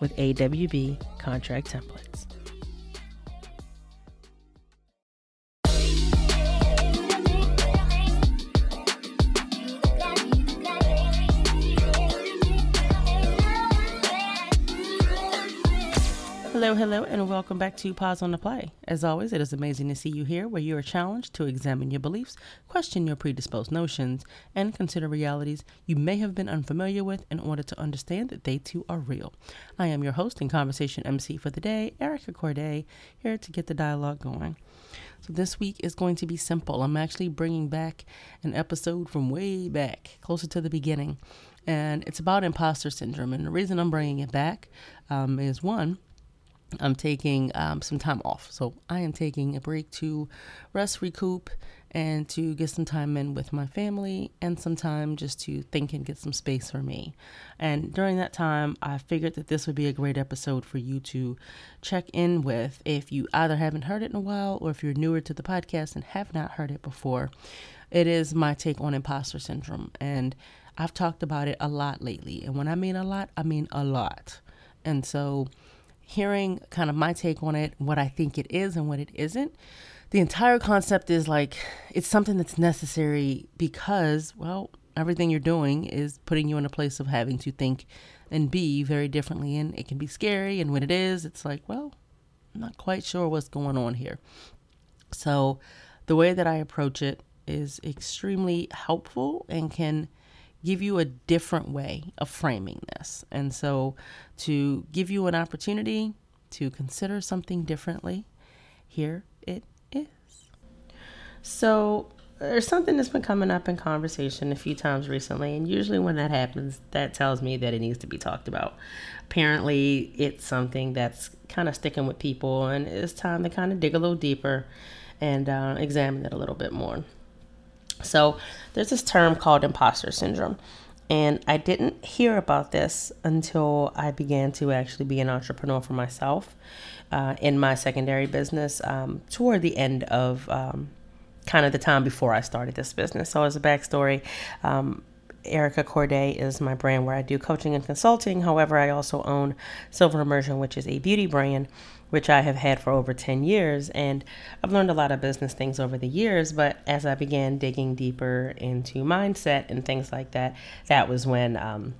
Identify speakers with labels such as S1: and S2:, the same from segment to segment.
S1: with AWB contract templates. Hello, hello, and welcome back to Pause on the Play. As always, it is amazing to see you here where you are challenged to examine your beliefs, question your predisposed notions, and consider realities you may have been unfamiliar with in order to understand that they too are real. I am your host and conversation MC for the day, Erica Courdae, here to get the dialogue going. So, this week is going to be simple. I'm actually bringing back an episode from way back, closer to the beginning, and it's about imposter syndrome. And the reason I'm bringing it back um, is one, I'm taking um, some time off. So I am taking a break to rest, recoup, and to get some time in with my family and some time just to think and get some space for me. And during that time, I figured that this would be a great episode for you to check in with if you either haven't heard it in a while or if you're newer to the podcast and have not heard it before. It is my take on imposter syndrome. And I've talked about it a lot lately. And when I mean a lot, I mean a lot. And so, hearing kind of my take on it, what I think it is and what it isn't, the entire concept is like it's something that's necessary because, well, everything you're doing is putting you in a place of having to think and be very differently. And it can be scary. And when it is, it's like, well, I'm not quite sure what's going on here. So, the way that I approach it is extremely helpful and can give you a different way of framing this. And so, to give you an opportunity to consider something differently, here it is. So, there's something that's been coming up in conversation a few times recently, and usually when that happens, that tells me that it needs to be talked about. Apparently, it's something that's kind of sticking with people, and it's time to kind of dig a little deeper and uh, examine it a little bit more. So there's this term called imposter syndrome. And I didn't hear about this until I began to actually be an entrepreneur for myself uh, in my secondary business um, toward the end of um, kind of the time before I started this business. So, as a backstory, um, Erica Courdae is my brand where I do coaching and consulting. However, I also own Silver Immersion, which is a beauty brand which I have had for over 10 years. And I've learned a lot of business things over the years. But as I began digging deeper into mindset and things like that, that was when, um,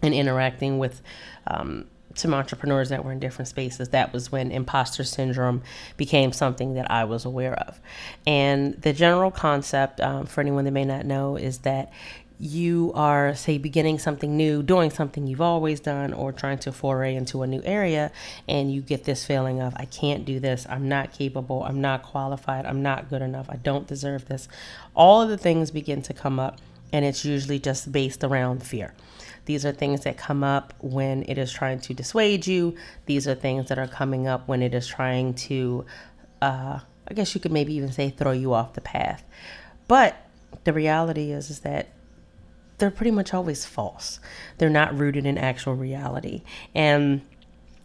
S1: and interacting with, um, some entrepreneurs that were in different spaces, that was when imposter syndrome became something that I was aware of. And the general concept, um, for anyone that may not know, is that you are, say, beginning something new, doing something you've always done, or trying to foray into a new area, and you get this feeling of, I can't do this, I'm not capable, I'm not qualified, I'm not good enough, I don't deserve this. All of the things begin to come up, and it's usually just based around fear. These are things that come up when it is trying to dissuade you. These are things that are coming up when it is trying to, uh, I guess you could maybe even say, throw you off the path. But the reality is, is that they're pretty much always false. They're not rooted in actual reality. And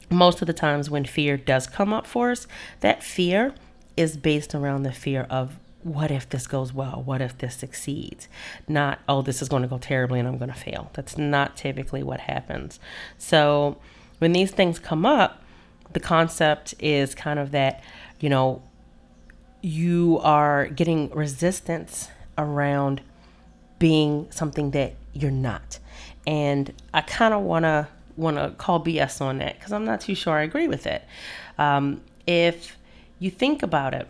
S1: most of the times when fear does come up for us, that fear is based around the fear of what if this goes well? What if this succeeds? Not, oh, this is going to go terribly and I'm going to fail. That's not typically what happens. So when these things come up, the concept is kind of that, you know, you are getting resistance around being something that you're not. And I kind of want to want to call BS on that because I'm not too sure I agree with it. Um, if you think about it,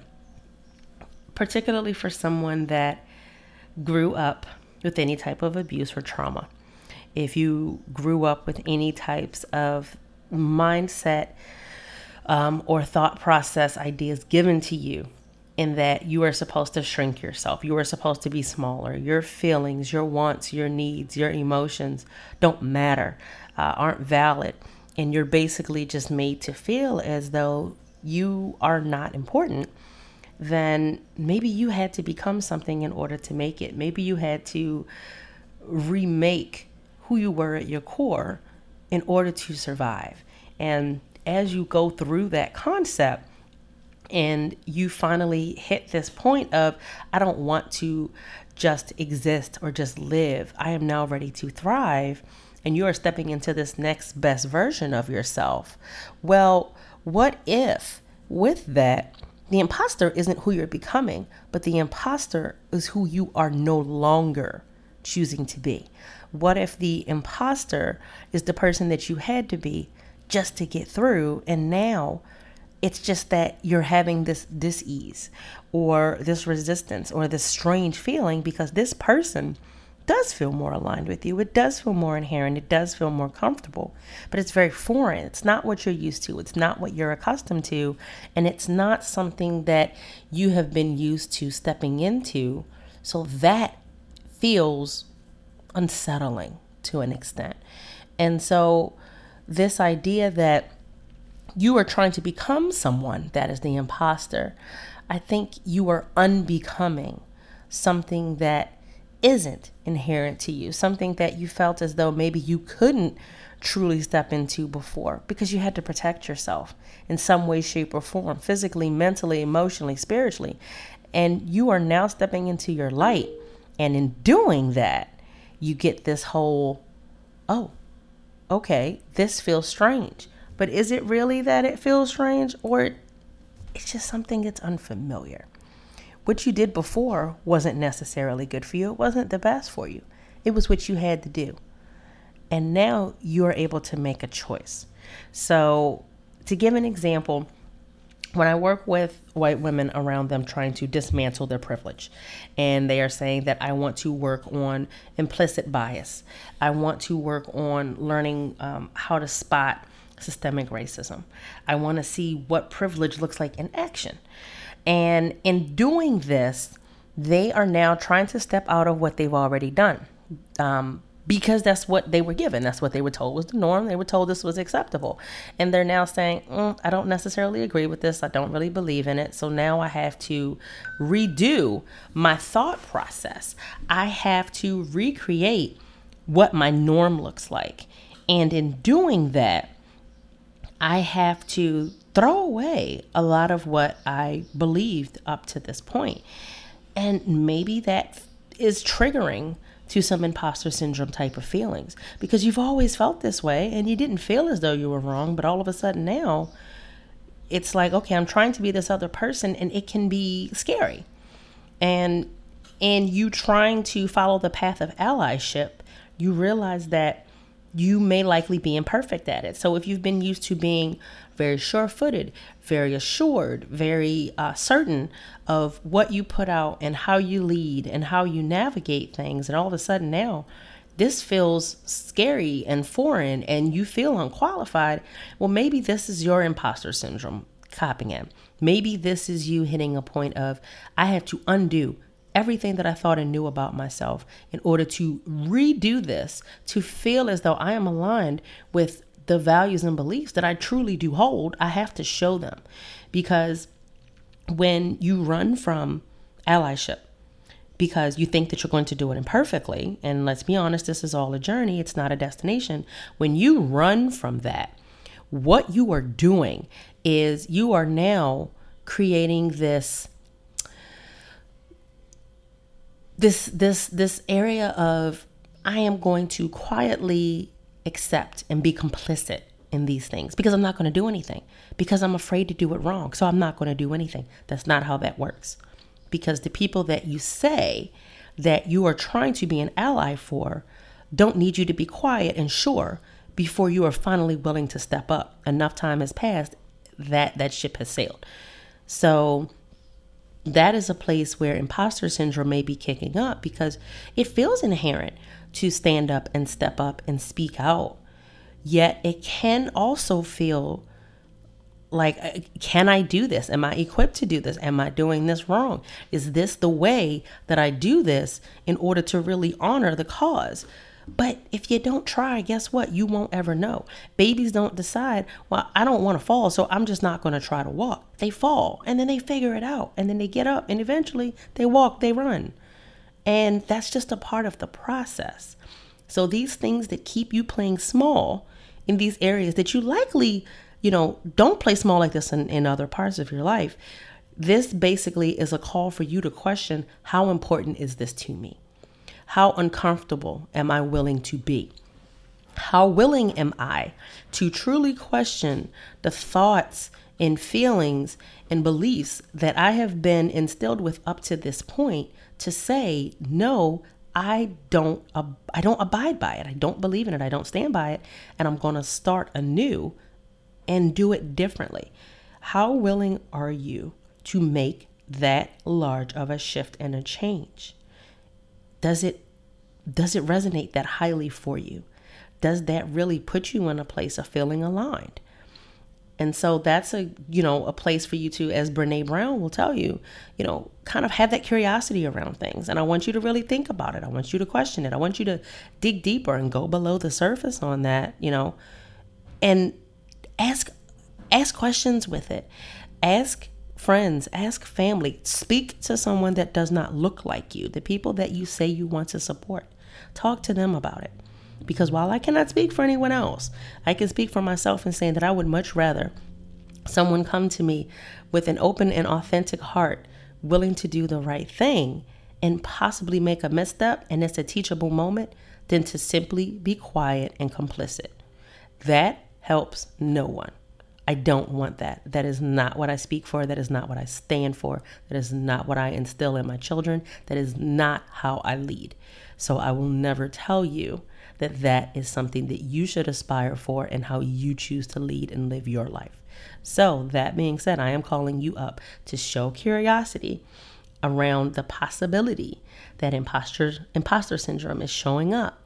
S1: particularly for someone that grew up with any type of abuse or trauma, if you grew up with any types of mindset um, or thought process ideas given to you in that you are supposed to shrink yourself. You are supposed to be smaller. Your feelings, your wants, your needs, your emotions don't matter, uh, aren't valid. And you're basically just made to feel as though you are not important. Then maybe you had to become something in order to make it. Maybe you had to remake who you were at your core in order to survive. And as you go through that concept, and you finally hit this point of I don't want to just exist or just live. I am now ready to thrive and you are stepping into this next best version of yourself. Well, what if with that the imposter isn't who you're becoming, but the imposter is who you are no longer choosing to be? What if the imposter is the person that you had to be just to get through and now it's just that you're having this dis-ease or this resistance or this strange feeling because this person does feel more aligned with you. It does feel more inherent. It does feel more comfortable, but it's very foreign. It's not what you're used to. It's not what you're accustomed to. And it's not something that you have been used to stepping into. So that feels unsettling to an extent. And so, this idea that you are trying to become someone that is the imposter, I think you are unbecoming something that isn't inherent to you, something that you felt as though maybe you couldn't truly step into before because you had to protect yourself in some way, shape, or form, physically, mentally, emotionally, spiritually. And you are now stepping into your light. And in doing that, you get this whole, oh, okay, this feels strange. But is it really that it feels strange or it's just something that's unfamiliar? What you did before wasn't necessarily good for you, it wasn't the best for you. It was what you had to do. And now you're able to make a choice. So, to give an example, when I work with white women around them trying to dismantle their privilege, and they are saying that I want to work on implicit bias, I want to work on learning um, how to spot systemic racism. I want to see what privilege looks like in action. And in doing this, they are now trying to step out of what they've already done. Um, because that's what they were given. That's what they were told was the norm. They were told this was acceptable. And they're now saying, mm, I don't necessarily agree with this. I don't really believe in it. So now I have to redo my thought process. I have to recreate what my norm looks like. And in doing that, I have to throw away a lot of what I believed up to this point. And maybe that is triggering to some imposter syndrome type of feelings because you've always felt this way and you didn't feel as though you were wrong, but all of a sudden now it's like, okay, I'm trying to be this other person and it can be scary. And and you trying to follow the path of allyship, you realize that you may likely be imperfect at it. So if you've been used to being very sure footed, very assured, very uh, certain of what you put out and how you lead and how you navigate things, and all of a sudden now this feels scary and foreign and you feel unqualified, well, maybe this is your imposter syndrome copping in. Maybe this is you hitting a point of, I have to undo everything that I thought and knew about myself in order to redo this, to feel as though I am aligned with the values and beliefs that I truly do hold. I have to show them because when you run from allyship, because you think that you're going to do it imperfectly. And let's be honest, this is all a journey, it's not a destination. When you run from that, what you are doing is you are now creating this this this this area of I am going to quietly accept and be complicit in these things because I'm not going to do anything because I'm afraid to do it wrong. So I'm not going to do anything. That's not how that works. Because the people that you say that you are trying to be an ally for don't need you to be quiet and sure before you are finally willing to step up. Enough time has passed that that ship has sailed. So that is a place where imposter syndrome may be kicking up because it feels inherent to stand up and step up and speak out. Yet it can also feel like, uh, can I do this? Am I equipped to do this? Am I doing this wrong? Is this the way that I do this in order to really honor the cause? But if you don't try, guess what? You won't ever know. Babies don't decide, well, I don't want to fall, so I'm just not going to try to walk. They fall and then they figure it out and then they get up and eventually they walk, they run. And that's just a part of the process. So these things that keep you playing small in these areas that you likely, you know, don't play small like this in, in other parts of your life. This basically is a call for you to question how important is this to me? How uncomfortable am I willing to be? How willing am I to truly question the thoughts and feelings and beliefs that I have been instilled with up to this point to say, no, I don't I don't abide by it. I don't believe in it. I don't stand by it and I'm going to start anew and do it differently. How willing are you to make that large of a shift and a change? Does it does it resonate that highly for you? Does that really put you in a place of feeling aligned? And so that's a, you know, a place for you to, as Brene Brown will tell you, you know, kind of have that curiosity around things. And I want you to really think about it. I want you to question it. I want you to dig deeper and go below the surface on that, you know, and ask ask questions with it. Ask friends, ask family, speak to someone that does not look like you, the people that you say you want to support. Talk to them about it. Because while I cannot speak for anyone else, I can speak for myself in saying that I would much rather someone come to me with an open and authentic heart, willing to do the right thing and possibly make a misstep and it's a teachable moment than to simply be quiet and complicit. That helps no one. I don't want that. That is not what I speak for. That is not what I stand for. That is not what I instill in my children. That is not how I lead. So I will never tell you that that is something that you should aspire for and how you choose to lead and live your life. So, that being said, I am calling you up to show curiosity around the possibility that imposter imposter syndrome is showing up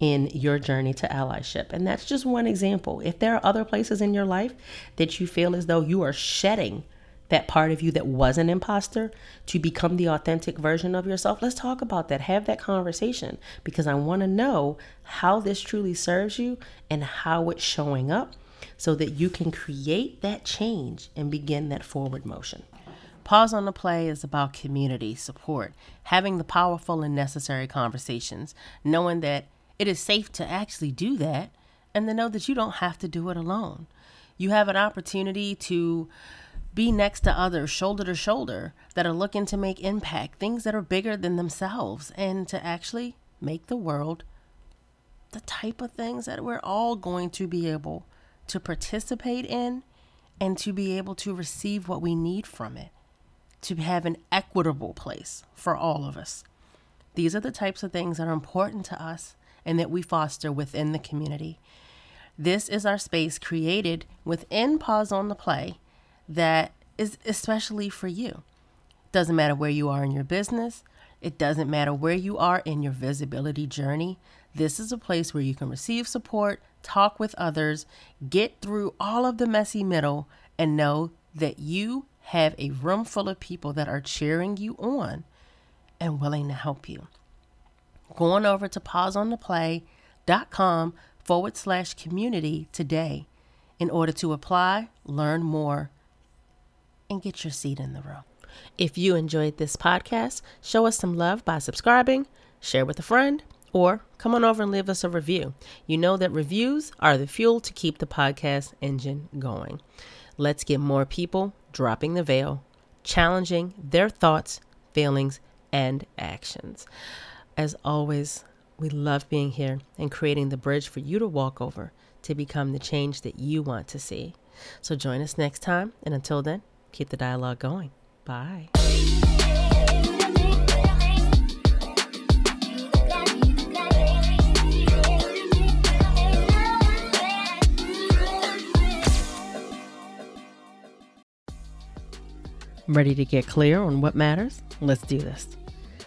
S1: in your journey to allyship. And that's just one example. If there are other places in your life that you feel as though you are shedding that part of you that was an imposter to become the authentic version of yourself, let's talk about that. Have that conversation because I want to know how this truly serves you and how it's showing up so that you can create that change and begin that forward motion. Pause on the Play is about community support, having the powerful and necessary conversations, knowing that it is safe to actually do that and to know that you don't have to do it alone. You have an opportunity to be next to others, shoulder to shoulder, that are looking to make impact, things that are bigger than themselves, and to actually make the world the type of things that we're all going to be able to participate in and to be able to receive what we need from it, to have an equitable place for all of us. These are the types of things that are important to us and that we foster within the community. This is our space created within Pause on the Play that is especially for you. Doesn't matter where you are in your business, it doesn't matter where you are in your visibility journey. This is a place where you can receive support, talk with others, get through all of the messy middle, and know that you have a room full of people that are cheering you on and willing to help you going over to pauseontheplay.com forward slash community today in order to apply, learn more, and get your seat in the room. If you enjoyed this podcast, show us some love by subscribing, share with a friend, or come on over and leave us a review. You know that reviews are the fuel to keep the podcast engine going. Let's get more people dropping the veil, challenging their thoughts, feelings, and actions. As always, we love being here and creating the bridge for you to walk over to become the change that you want to see. So join us next time, and until then, keep the dialogue going. Bye. Ready to get clear on what matters? Let's do this.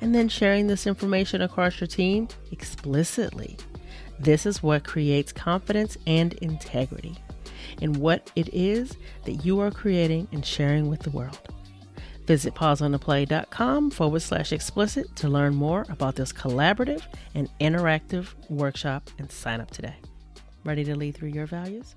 S1: and then sharing this information across your team explicitly. This is what creates confidence and integrity in what it is that you are creating and sharing with the world. Visit pauseontheplay.com forward slash explicit to learn more about this collaborative and interactive workshop and sign up today. Ready to lead through your values?